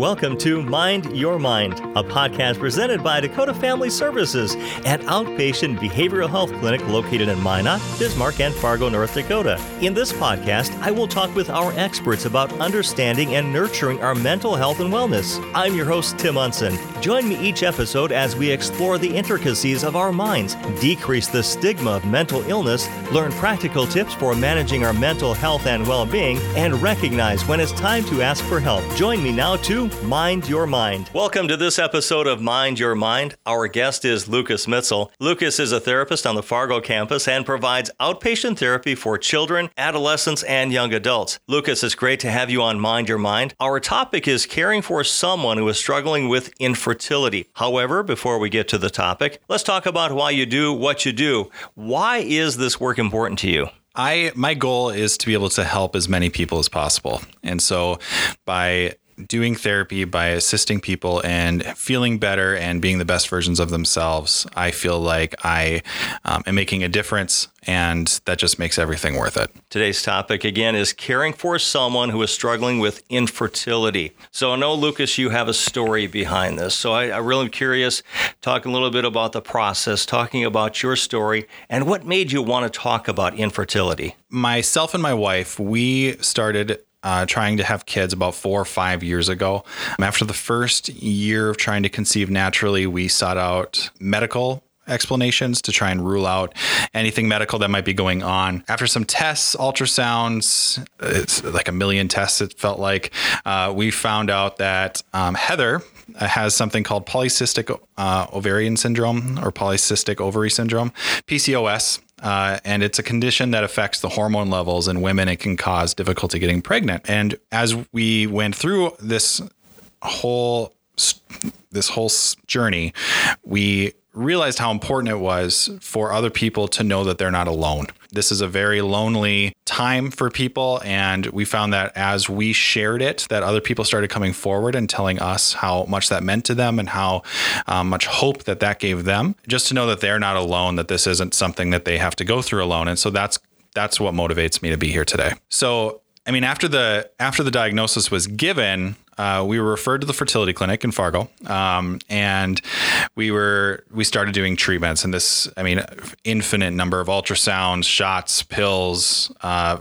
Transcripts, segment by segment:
Welcome to Mind Your Mind, a podcast presented by Dakota Family Services, an outpatient behavioral health clinic located in Minot, Bismarck, and Fargo, North Dakota. In this podcast, I will talk with our experts about understanding and nurturing our mental health and wellness. I'm your host, Tim Unson. Join me each episode as we explore the intricacies of our minds, decrease the stigma of mental illness, learn practical tips for managing our mental health and well being, and recognize when it's time to ask for help. Join me now to Mind Your Mind. Welcome to this episode of Mind Your Mind. Our guest is Lucas Mitzel. Lucas is a therapist on the Fargo campus and provides outpatient therapy for children, adolescents, and young adults. Lucas, it's great to have you on Mind Your Mind. Our topic is caring for someone who is struggling with infertility. However, before we get to the topic, let's talk about why you do what you do. Why is this work important to you? I my goal is to be able to help as many people as possible. And so by doing therapy by assisting people and feeling better and being the best versions of themselves, I feel like I um, am making a difference, and that just makes everything worth it. Today's topic again is caring for someone who is struggling with infertility. So I know, Lucas, you have a story behind this. So I, I really am curious, talking a little bit about the process, talking about your story, and what made you want to talk about infertility. Myself and my wife, we started uh, trying to have kids about four or five years ago. After the first year of trying to conceive naturally, we sought out medical explanations to try and rule out anything medical that might be going on. After some tests, ultrasounds, it's like a million tests, it felt like, uh, we found out that um, Heather has something called polycystic uh, ovarian syndrome or polycystic ovary syndrome, PCOS. Uh, and it's a condition that affects the hormone levels in women. It can cause difficulty getting pregnant. And as we went through this whole this whole journey, we realized how important it was for other people to know that they're not alone. This is a very lonely time for people and we found that as we shared it that other people started coming forward and telling us how much that meant to them and how um, much hope that that gave them just to know that they're not alone that this isn't something that they have to go through alone and so that's that's what motivates me to be here today so I mean, after the after the diagnosis was given, uh, we were referred to the fertility clinic in Fargo, um, and we were we started doing treatments. And this, I mean, infinite number of ultrasounds, shots, pills, uh,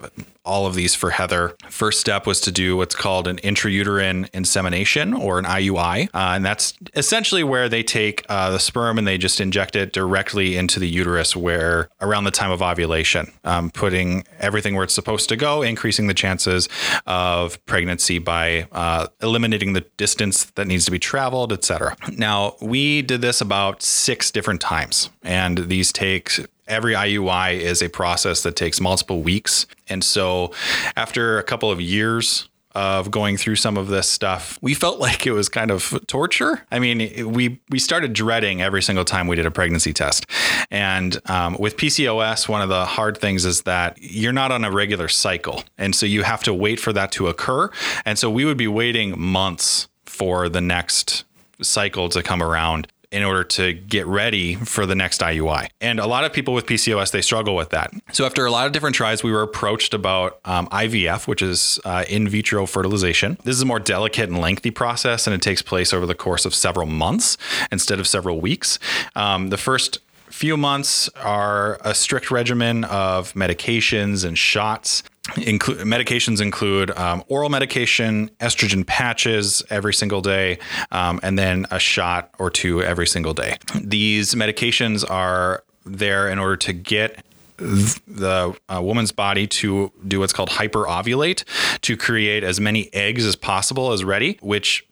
all of these for Heather. First step was to do what's called an intrauterine insemination or an IUI. Uh, and that's essentially where they take uh, the sperm and they just inject it directly into the uterus where around the time of ovulation, um, putting everything where it's supposed to go, increasing the chances of pregnancy by uh, eliminating the distance that needs to be traveled, etc. Now, we did this about six different times, and these take every IUI is a process that takes multiple weeks. And so after a couple of years of going through some of this stuff, we felt like it was kind of torture. I mean, we we started dreading every single time we did a pregnancy test. And um, with PCOS, one of the hard things is that you're not on a regular cycle, and so you have to wait for that to occur. And so we would be waiting months for the next cycle to come around in order to get ready for the next IUI. And a lot of people with PCOS, they struggle with that. So after a lot of different tries, we were approached about um, IVF, which is uh, in vitro fertilization. This is a more delicate and lengthy process, and it takes place over the course of several months instead of several weeks. Um, the first few months are a strict regimen of medications and shots Medications include um, oral medication, estrogen patches every single day, um, and then a shot or two every single day. These medications are there in order to get the uh, woman's body to do what's called hyperovulate to create as many eggs as possible as ready, which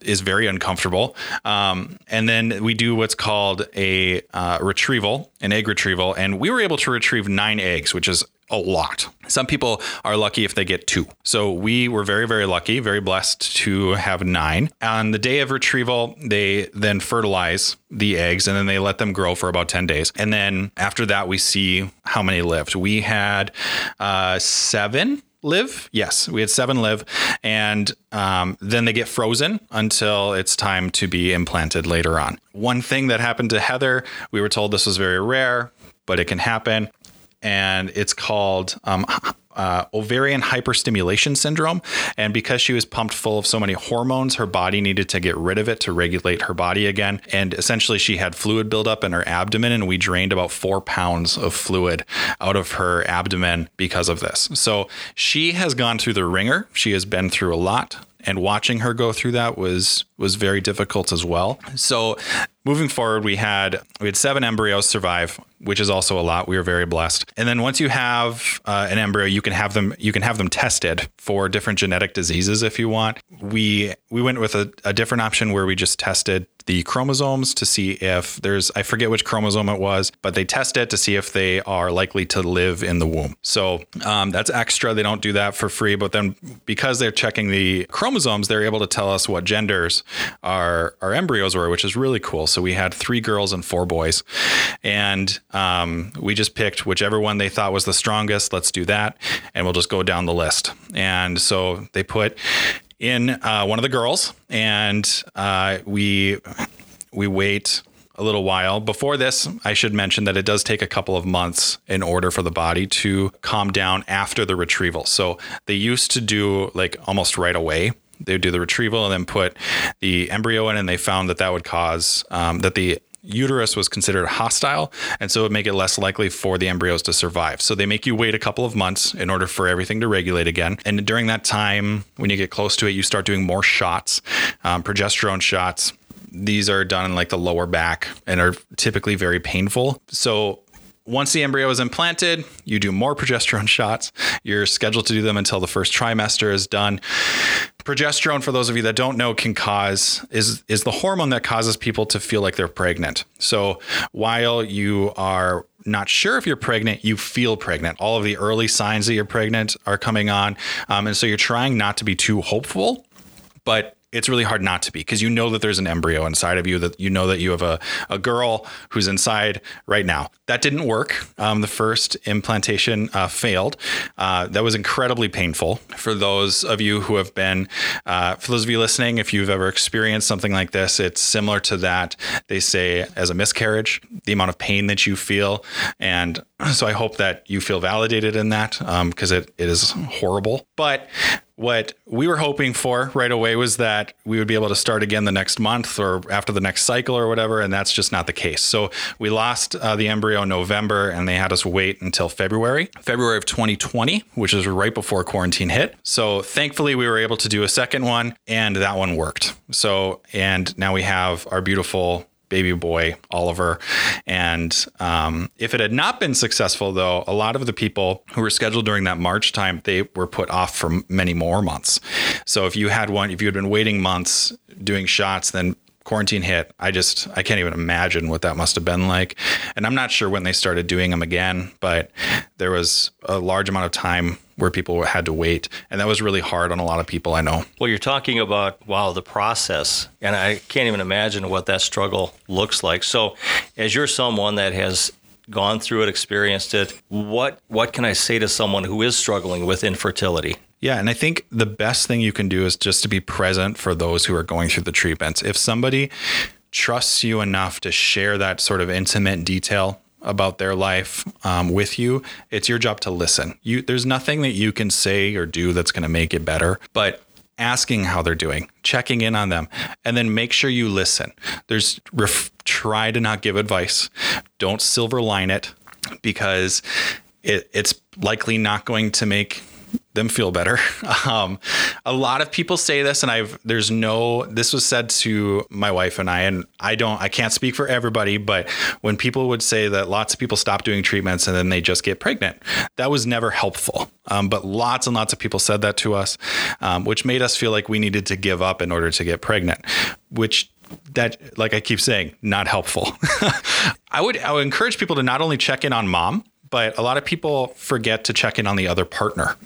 is very uncomfortable. Um, and then we do what's called a uh, retrieval, an egg retrieval, and we were able to retrieve nine eggs, which is a lot. Some people are lucky if they get two. So we were very, very lucky, very blessed to have nine. On the day of retrieval, they then fertilize the eggs and then they let them grow for about 10 days. And then after that, we see how many lived. We had uh, seven live. Yes, we had seven live, and um, then they get frozen until it's time to be implanted later on. One thing that happened to Heather, we were told this was very rare, but it can happen, and it's called um, uh, ovarian hyperstimulation syndrome. And because she was pumped full of so many hormones, her body needed to get rid of it to regulate her body again. And essentially, she had fluid buildup in her abdomen, and we drained about four pounds of fluid out of her abdomen because of this. So she has gone through the wringer. She has been through a lot and watching her go through that was was very difficult as well. So moving forward, we had we had seven embryos survive, which is also a lot. We were very blessed. And then once you have uh, an embryo, you can have them you can have them tested for different genetic diseases if you want. We we went with a, a different option where we just tested the chromosomes to see if there's I forget which chromosome it was, but they test it to see if they are likely to live in the womb. So um, that's extra. They don't do that for free, but then because they're checking the chromosomes, they're able to tell us what genders our our embryos were, which is really cool. So we had three girls and four boys, and um, we just picked whichever one they thought was the strongest. Let's do that, and we'll just go down the list. And so they put in uh, one of the girls, and uh, we we wait a little while. Before this, I should mention that it does take a couple of months in order for the body to calm down after the retrieval. So they used to do like almost right away. They would do the retrieval and then put the embryo in, and they found that that would cause um, that the uterus was considered hostile, and so it would make it less likely for the embryos to survive. So they make you wait a couple of months in order for everything to regulate again. And during that time, when you get close to it, you start doing more shots, um, progesterone shots. These are done in like the lower back and are typically very painful. So once the embryo is implanted, you do more progesterone shots. You're scheduled to do them until the first trimester is done. Progesterone, for those of you that don't know, can cause is is the hormone that causes people to feel like they're pregnant. So while you are not sure if you're pregnant, you feel pregnant. All of the early signs that you're pregnant are coming on, um, and so you're trying not to be too hopeful, but it's really hard not to be because you know that there's an embryo inside of you that you know that you have a, a girl who's inside right now. That didn't work. Um, the first implantation uh, failed. Uh, that was incredibly painful. For those of you who have been uh, for those of you listening if you've ever experienced something like this it's similar to that they say as a miscarriage the amount of pain that you feel. And so i hope that you feel validated in that because um, it, it is horrible. But what we were hoping for right away was that we would be able to start again the next month or after the next cycle or whatever, and that's just not the case. So we lost uh, the embryo in November, and they had us wait until February, February of 2020, which is right before quarantine hit. So thankfully, we were able to do a second one, and that one worked. So and now we have our beautiful baby boy Oliver. And um, if it had not been successful, though, a lot of the people who were scheduled during that March time they were put off for many more months. So if you had one, if you had been waiting months doing shots, then quarantine hit, I just I can't even imagine what that must have been like. And I'm not sure when they started doing them again, but there was a large amount of time where people had to wait, and that was really hard on a lot of people I know. Well, you're talking about wow the process, and I can't even imagine what that struggle looks like. So, as you're someone that has gone through it, experienced it, what what can I say to someone who is struggling with infertility? Yeah, and I think the best thing you can do is just to be present for those who are going through the treatments. If somebody trusts you enough to share that sort of intimate detail about their life um, with you, it's your job to listen. You, there's nothing that you can say or do that's going to make it better, but asking how they're doing, checking in on them, and then make sure you listen. There's ref, try to not give advice. Don't silver line it because it, it's likely not going to make them feel better. Um, a lot of people say this, and I've there's no. This was said to my wife and I, and I don't. I can't speak for everybody, but when people would say that lots of people stop doing treatments and then they just get pregnant, that was never helpful. Um, but lots and lots of people said that to us, um, which made us feel like we needed to give up in order to get pregnant, which that like I keep saying, not helpful. I would I would encourage people to not only check in on mom, but a lot of people forget to check in on the other partner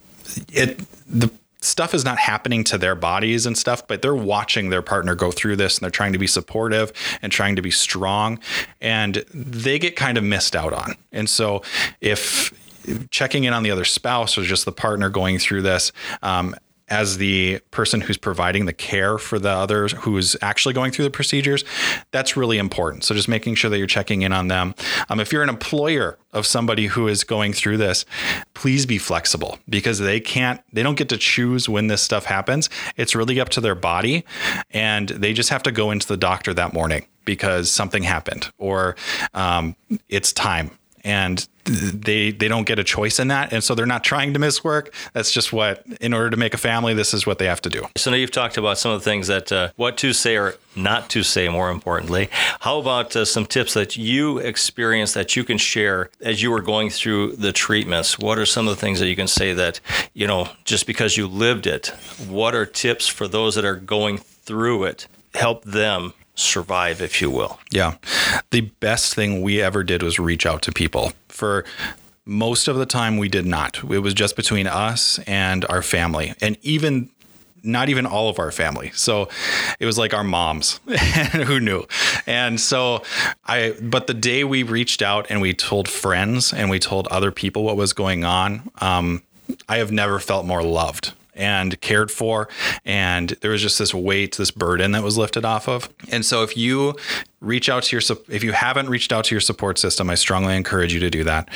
it the stuff is not happening to their bodies and stuff, but they're watching their partner go through this and they're trying to be supportive and trying to be strong and they get kind of missed out on. And so if checking in on the other spouse or just the partner going through this, um, as the person who's providing the care for the others who's actually going through the procedures, that's really important. So just making sure that you're checking in on them. Um, if you're an employer of somebody who is going through this, please be flexible because they can't, they don't get to choose when this stuff happens. It's really up to their body, and they just have to go into the doctor that morning because something happened or um, it's time and they they don't get a choice in that. And so they're not trying to miss work. That's just what in order to make a family this is what they have to do. So now you've talked about some of the things that uh, what to say or not to say more importantly. How about uh, some tips that you experienced that you can share as you were going through the treatments? What are some of the things that you can say that you know just because you lived it what are tips for those that are going through it? Help them survive, if you will. Yeah. The best thing we ever did was reach out to people. For most of the time, we did not. It was just between us and our family. And even not even all of our family. So it was like our moms who knew. And so I, but the day we reached out and we told friends and we told other people what was going on, um, I have never felt more loved and cared for. And there was just this weight, this burden that was lifted off of. And so if you reach out to your, if you haven't reached out to your support system, I strongly encourage you to do that.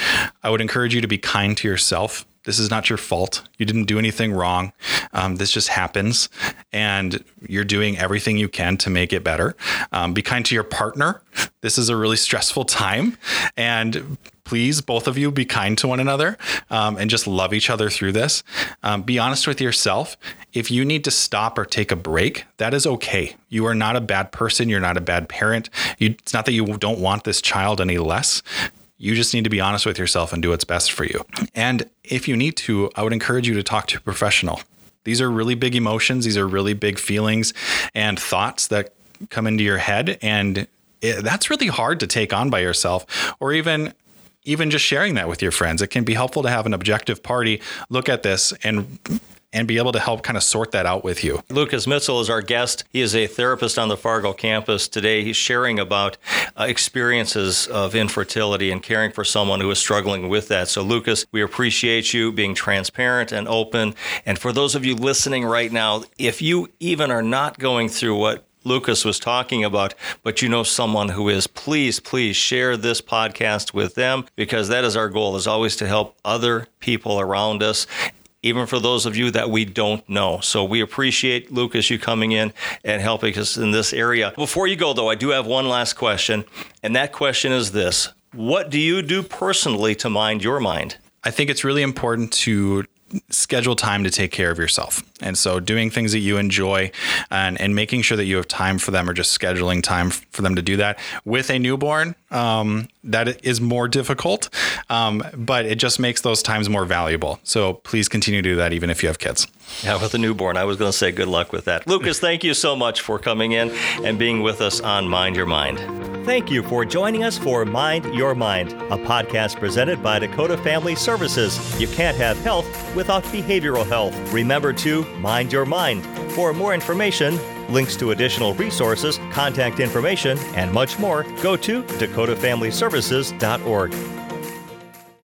I would encourage you to be kind to yourself. This is not your fault. You didn't do anything wrong. Um, this just happens, and you're doing everything you can to make it better. Um, be kind to your partner. This is a really stressful time, and please, both of you, be kind to one another um, and just love each other through this. Um, be honest with yourself. If you need to stop or take a break, that is okay. You are not a bad person. You're not a bad parent. You, it's not that you don't want this child any less. You just need to be honest with yourself and do what's best for you. And if you need to, I would encourage you to talk to a professional. These are really big emotions, these are really big feelings and thoughts that come into your head. And it, that's really hard to take on by yourself or even even just sharing that with your friends. It can be helpful to have an objective party look at this and and be able to help kind of sort that out with you. Lucas Mitzel is our guest. He is a therapist on the Fargo campus today. He's sharing about uh, experiences of infertility and caring for someone who is struggling with that. So, Lucas, we appreciate you being transparent and open. And for those of you listening right now, if you even are not going through what Lucas was talking about, but you know someone who is, please, please share this podcast with them because that is our goal is always to help other people around us even for those of you that we don't know. So we appreciate Lucas you coming in and helping us in this area. Before you go though, I do have one last question, and that question is this: What do you do personally to mind your mind? I think it's really important to schedule time to take care of yourself. And so doing things that you enjoy and, and making sure that you have time for them or just scheduling time for them to do that with a newborn, um, that is more difficult, um, but it just makes those times more valuable. So please continue to do that even if you have kids. Yeah, with a newborn, I was going to say good luck with that. Lucas, thank you so much for coming in and being with us on Mind Your Mind. Thank you for joining us for Mind Your Mind, a podcast presented by Dakota Family Services. You can't have health without behavioral health. Remember to mind your mind. For more information, links to additional resources, contact information, and much more, go to dakotafamilyservices.org.